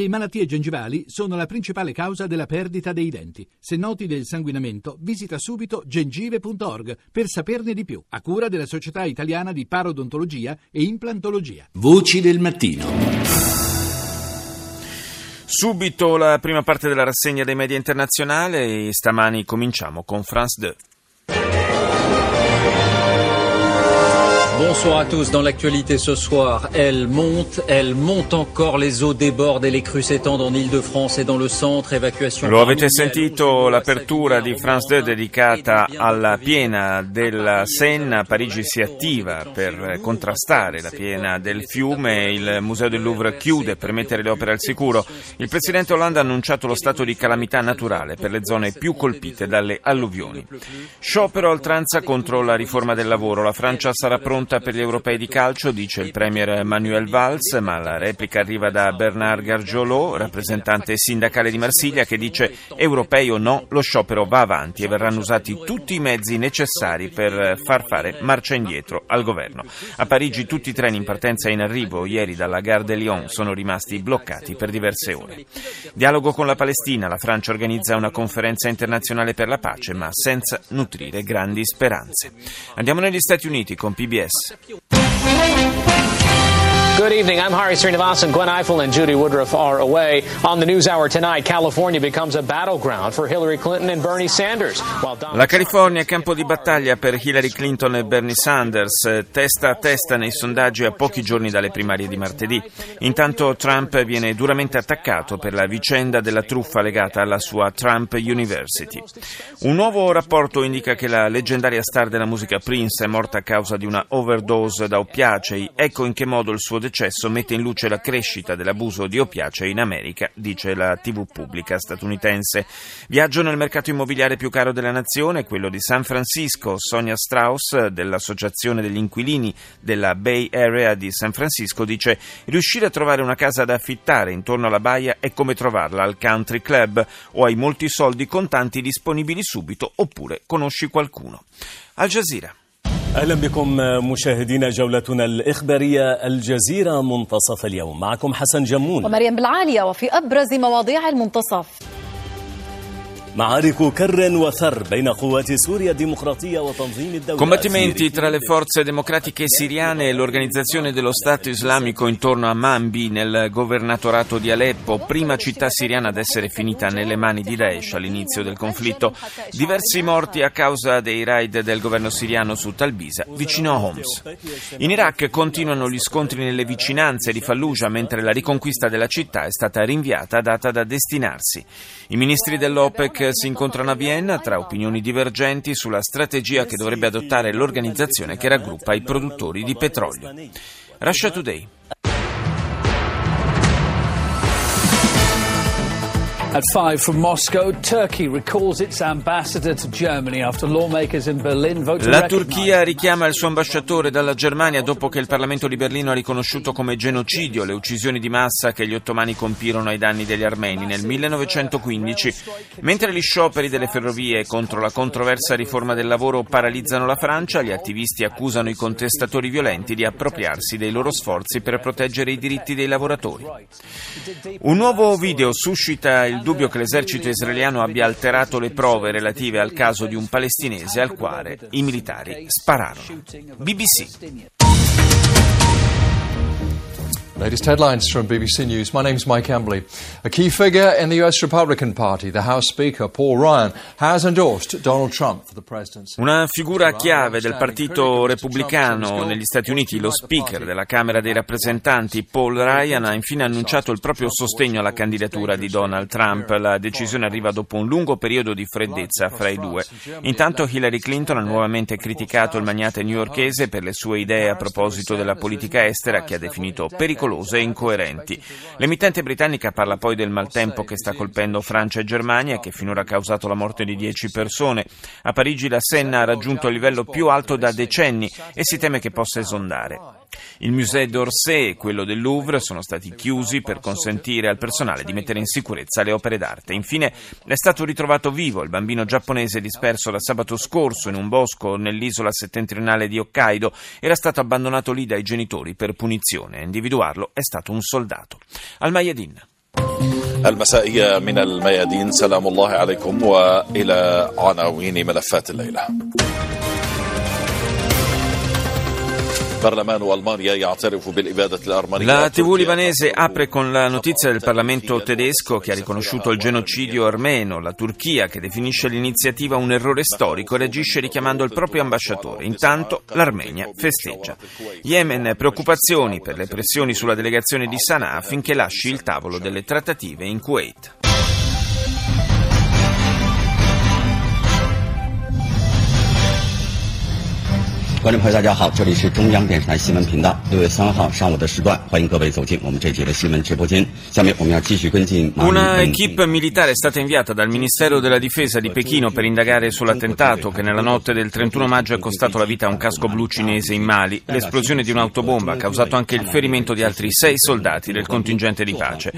Le malattie gengivali sono la principale causa della perdita dei denti. Se noti del sanguinamento, visita subito gengive.org per saperne di più, a cura della Società Italiana di Parodontologia e Implantologia. Voci del mattino. Subito la prima parte della rassegna dei media internazionali e stamani cominciamo con France 2. Bonsoir à tous. Dans l'actualité ce soir, elle monte, elle monte encore, les eaux débordent et les crues s'étendent en Ile-de-France et dans le centre. Évacuation. Lo avete sentito l'apertura di France 2 dedicata alla piena della Senna. Parigi si attiva per contrastare la piena del fiume. Il Museo del Louvre chiude per mettere le opere al sicuro. Il presidente Hollande ha annunciato lo stato di calamità naturale per le zone più colpite dalle alluvioni. Sciopero a oltranza contro la riforma del lavoro. La Francia sarà pronta per gli europei di calcio, dice il premier Manuel Valls, ma la replica arriva da Bernard Gargiolot, rappresentante sindacale di Marsiglia, che dice europei o no, lo sciopero va avanti e verranno usati tutti i mezzi necessari per far fare marcia indietro al governo. A Parigi tutti i treni in partenza e in arrivo ieri dalla Gare de Lyon sono rimasti bloccati per diverse ore. Dialogo con la Palestina, la Francia organizza una conferenza internazionale per la pace, ma senza nutrire grandi speranze. Andiamo negli Stati Uniti con PBS. Sepia Good evening. I'm Hari Srinivasan. Gwen Eiffel and Judy Woodruff are away. On the news hour tonight, California becomes a battleground for Hillary Clinton and Bernie Sanders. La California è campo di battaglia per Hillary Clinton e Bernie Sanders, testa a testa nei sondaggi a pochi giorni dalle primarie di martedì. Intanto Trump viene duramente attaccato per la vicenda della truffa legata alla sua Trump University. Un nuovo rapporto indica che la leggendaria star della musica Prince è morta a causa di una overdose da oppiacei. Ecco in che modo il suo decesso mette in luce la crescita dell'abuso di oppiacei in America, dice la TV pubblica statunitense. Viaggio nel mercato immobiliare più caro della nazione, quello di San Francisco. Sonia Strauss dell'Associazione degli inquilini della Bay Area di San Francisco dice riuscire a trovare una casa da affittare intorno alla baia è come trovarla al country club o hai molti soldi contanti disponibili subito oppure conosci qualcuno. Al Jazeera. أهلا بكم مشاهدينا جولتنا الإخبارية الجزيرة منتصف اليوم. معكم حسن جمون. ومريم بالعالية وفي أبرز مواضيع المنتصف. Combattimenti tra le forze democratiche siriane e l'organizzazione dello Stato islamico intorno a Manbi nel governatorato di Aleppo, prima città siriana ad essere finita nelle mani di Daesh all'inizio del conflitto. Diversi morti a causa dei raid del governo siriano su Talbisa, vicino a Homs. In Iraq continuano gli scontri nelle vicinanze di Fallujah mentre la riconquista della città è stata rinviata a data da destinarsi. I ministri dell'OPEC si incontrano a Vienna tra opinioni divergenti sulla strategia che dovrebbe adottare l'organizzazione che raggruppa i produttori di petrolio. Russia Today. At five from Moscow, Turkey recalls its ambassador to Germany after lawmakers in Berlin vote La Turchia richiama il suo ambasciatore dalla Germania dopo che il Parlamento di Berlino ha riconosciuto come genocidio le uccisioni di massa che gli ottomani compirono ai danni degli armeni nel 1915. Mentre gli scioperi delle ferrovie contro la controversa riforma del lavoro paralizzano la Francia, gli attivisti accusano i contestatori violenti di appropriarsi dei loro sforzi per proteggere i diritti dei lavoratori. Un nuovo video suscita il dubbio che l'esercito israeliano abbia alterato le prove relative al caso di un palestinese al quale i militari spararono. BBC. Latest headlines from BBC News. My name's Mike Embley. A key figure in the US Republican Party, the House Speaker, Paul Ryan, has endorsed Donald Trump for the presidency. Una figura chiave del Partito Repubblicano negli Stati Uniti, lo Speaker della Camera dei Rappresentanti, Paul Ryan, ha infine annunciato il proprio sostegno alla candidatura di Donald Trump. La decisione arriva dopo un lungo periodo di freddezza fra i due. Intanto Hillary Clinton ha nuovamente criticato il magnate newyorkese per le sue idee a proposito della politica estera che ha definito pericolose e incoerenti. L'emittente britannica parla poi del maltempo che sta colpendo Francia e Germania e che finora ha causato la morte di 10 persone. A Parigi la Senna ha raggiunto il livello più alto da decenni e si teme che possa esondare. Il Musée d'Orsay e quello del Louvre sono stati chiusi per consentire al personale di mettere in sicurezza le opere d'arte. Infine è stato ritrovato vivo il bambino giapponese disperso da sabato scorso in un bosco nell'isola settentrionale di Hokkaido. Era stato abbandonato lì dai genitori per punizione. A individuarlo è stato un soldato. Al Mayadin. المسائية من الميادين سلام الله عليكم وإلى عناوين ملفات الليلة la TV libanese apre con la notizia del Parlamento tedesco che ha riconosciuto il genocidio armeno, la Turchia che definisce l'iniziativa un errore storico e reagisce richiamando il proprio ambasciatore. Intanto l'Armenia festeggia. Yemen preoccupazioni per le pressioni sulla delegazione di Sana'a affinché lasci il tavolo delle trattative in Kuwait. 观众朋友，大家好，这里是中央电视台新闻频道。六月三号上午的时段，欢迎各位走进我们这节的新闻直播间。下面我们要继续跟进。Una equipe militare è stata inviata dal Ministero della Difesa di Pechino per indagare sull'attentato che nella notte del 31 maggio è costato la vita a un casco blu cinese in Mali. L'esplosione di un'autobomba ha causato anche il ferimento di altri sei soldati del contingente di pace.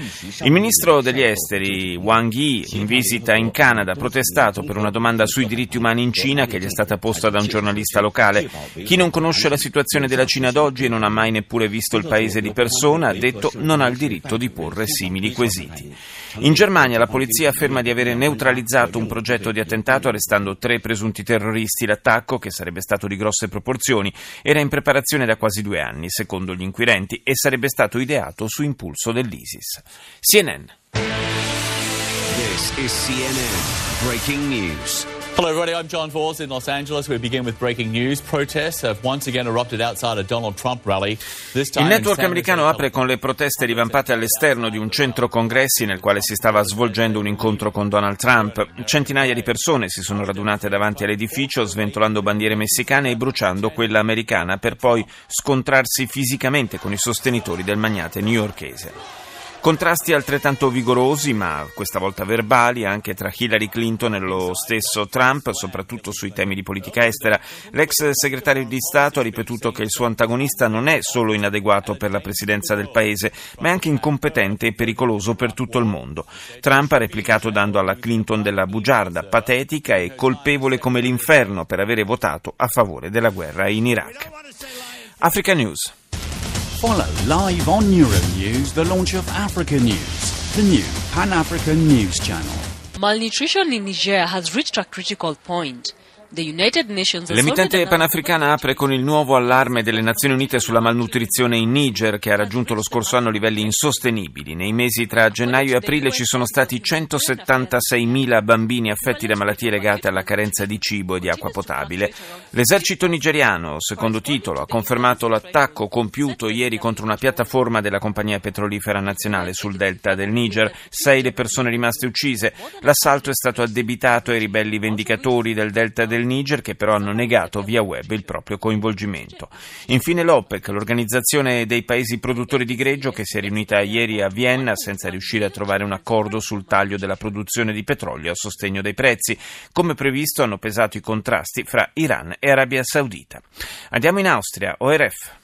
Il ministro degli esteri Wang Yi, in visita in Canada, ha protestato per una domanda sui diritti umani in Cina che gli è stata posta da un giornalista locale. Chi non conosce la situazione della Cina d'oggi e non ha mai neppure visto il paese di persona, ha detto non ha il diritto di porre simili quesiti. In Germania la polizia afferma di avere neutralizzato un progetto di attentato arrestando tre presunti terroristi. L'attacco, che sarebbe stato di grosse proporzioni, era in preparazione da quasi due anni, secondo gli inquirenti, e sarebbe stato ideato su impulso dell'ISIS. CNN. This is CNN Breaking News. Hello, everybody. I'm John Falls in Los Angeles. We begin with breaking news. Protests have once again erupted outside a Donald Trump rally. This time Il network americano apre con le proteste divampate all'esterno di un centro congressi nel quale si stava svolgendo un incontro con Donald Trump. Centinaia di persone si sono radunate davanti all'edificio sventolando bandiere messicane e bruciando quella americana per poi scontrarsi fisicamente con i sostenitori del magnate newyorkese. Contrasti altrettanto vigorosi, ma questa volta verbali, anche tra Hillary Clinton e lo stesso Trump, soprattutto sui temi di politica estera. L'ex segretario di Stato ha ripetuto che il suo antagonista non è solo inadeguato per la presidenza del paese, ma è anche incompetente e pericoloso per tutto il mondo. Trump ha replicato dando alla Clinton della bugiarda, patetica e colpevole come l'inferno per avere votato a favore della guerra in Iraq. Africa News. Follow live on Euronews the launch of Africa News, the new Pan African news channel. Malnutrition in Niger has reached a critical point. L'emittente panafricana apre con il nuovo allarme delle Nazioni Unite sulla malnutrizione in Niger, che ha raggiunto lo scorso anno livelli insostenibili. Nei mesi tra gennaio e aprile ci sono stati 176.000 bambini affetti da malattie legate alla carenza di cibo e di acqua potabile. L'esercito nigeriano, secondo titolo, ha confermato l'attacco compiuto ieri contro una piattaforma della compagnia petrolifera nazionale sul delta del Niger. Sei le persone rimaste uccise. L'assalto è stato addebitato ai ribelli vendicatori del delta del del Niger che però hanno negato via web il proprio coinvolgimento. Infine l'OPEC, l'organizzazione dei paesi produttori di greggio che si è riunita ieri a Vienna senza riuscire a trovare un accordo sul taglio della produzione di petrolio a sostegno dei prezzi. Come previsto hanno pesato i contrasti fra Iran e Arabia Saudita. Andiamo in Austria, ORF.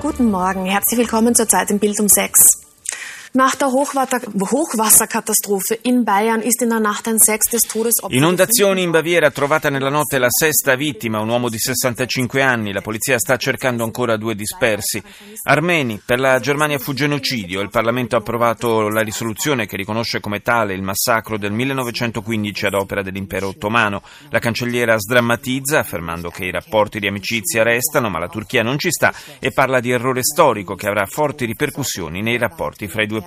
Guten Morgen, herzlich willkommen zur Zeit im Bild um 6. Nach der Hochwasserkatastrophe in Bayern ist in der Nacht ein sechstes Todesopfer. Inondazioni in Baviera, trovata nella notte la sesta vittima, un uomo di 65 anni. La polizia sta cercando ancora due dispersi. Armeni, per la Germania fu genocidio. Il Parlamento ha approvato la risoluzione che riconosce come tale il massacro del 1915 ad opera dell'impero ottomano. La cancelliera sdrammatizza, affermando che i rapporti di amicizia restano, ma la Turchia non ci sta e parla di errore storico che avrà forti ripercussioni nei rapporti fra i due paesi.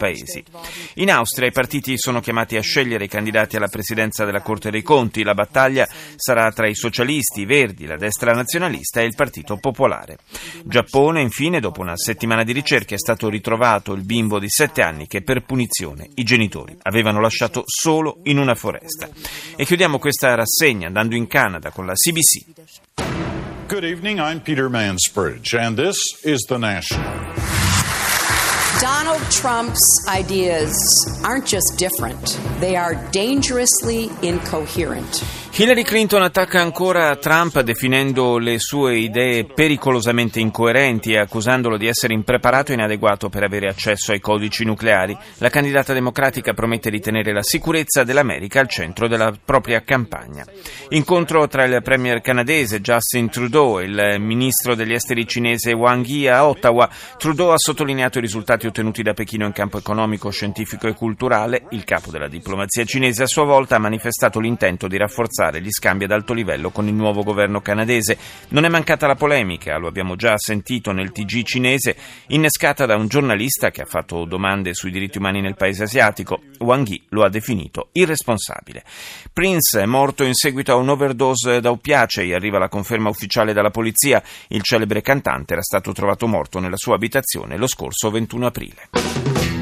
In Austria i partiti sono chiamati a scegliere i candidati alla presidenza della Corte dei Conti. La battaglia sarà tra i socialisti, i verdi, la destra nazionalista e il Partito Popolare. Giappone, infine, dopo una settimana di ricerche, è stato ritrovato il bimbo di sette anni che per punizione i genitori avevano lasciato solo in una foresta. E chiudiamo questa rassegna andando in Canada con la CBC. Good evening, I'm Peter Mansbridge, and this is The National. Donald Trump's ideas aren't just different, they are dangerously incoherent. Hillary Clinton attacca ancora Trump definendo le sue idee pericolosamente incoerenti e accusandolo di essere impreparato e inadeguato per avere accesso ai codici nucleari. La candidata democratica promette di tenere la sicurezza dell'America al centro della propria campagna. Incontro tra il premier canadese Justin Trudeau e il ministro degli esteri cinese Wang Yi a Ottawa. Trudeau ha sottolineato i risultati ottenuti da Pechino in campo economico, scientifico e culturale. Il capo della diplomazia cinese a sua volta ha manifestato l'intento di rafforzare rafforzare gli scambi ad alto livello con il nuovo governo canadese. Non è mancata la polemica, lo abbiamo già sentito nel TG cinese, innescata da un giornalista che ha fatto domande sui diritti umani nel paese asiatico. Wang Yi lo ha definito irresponsabile. Prince è morto in seguito a un'overdose da oppiacei, arriva la conferma ufficiale dalla polizia. Il celebre cantante era stato trovato morto nella sua abitazione lo scorso 21 aprile.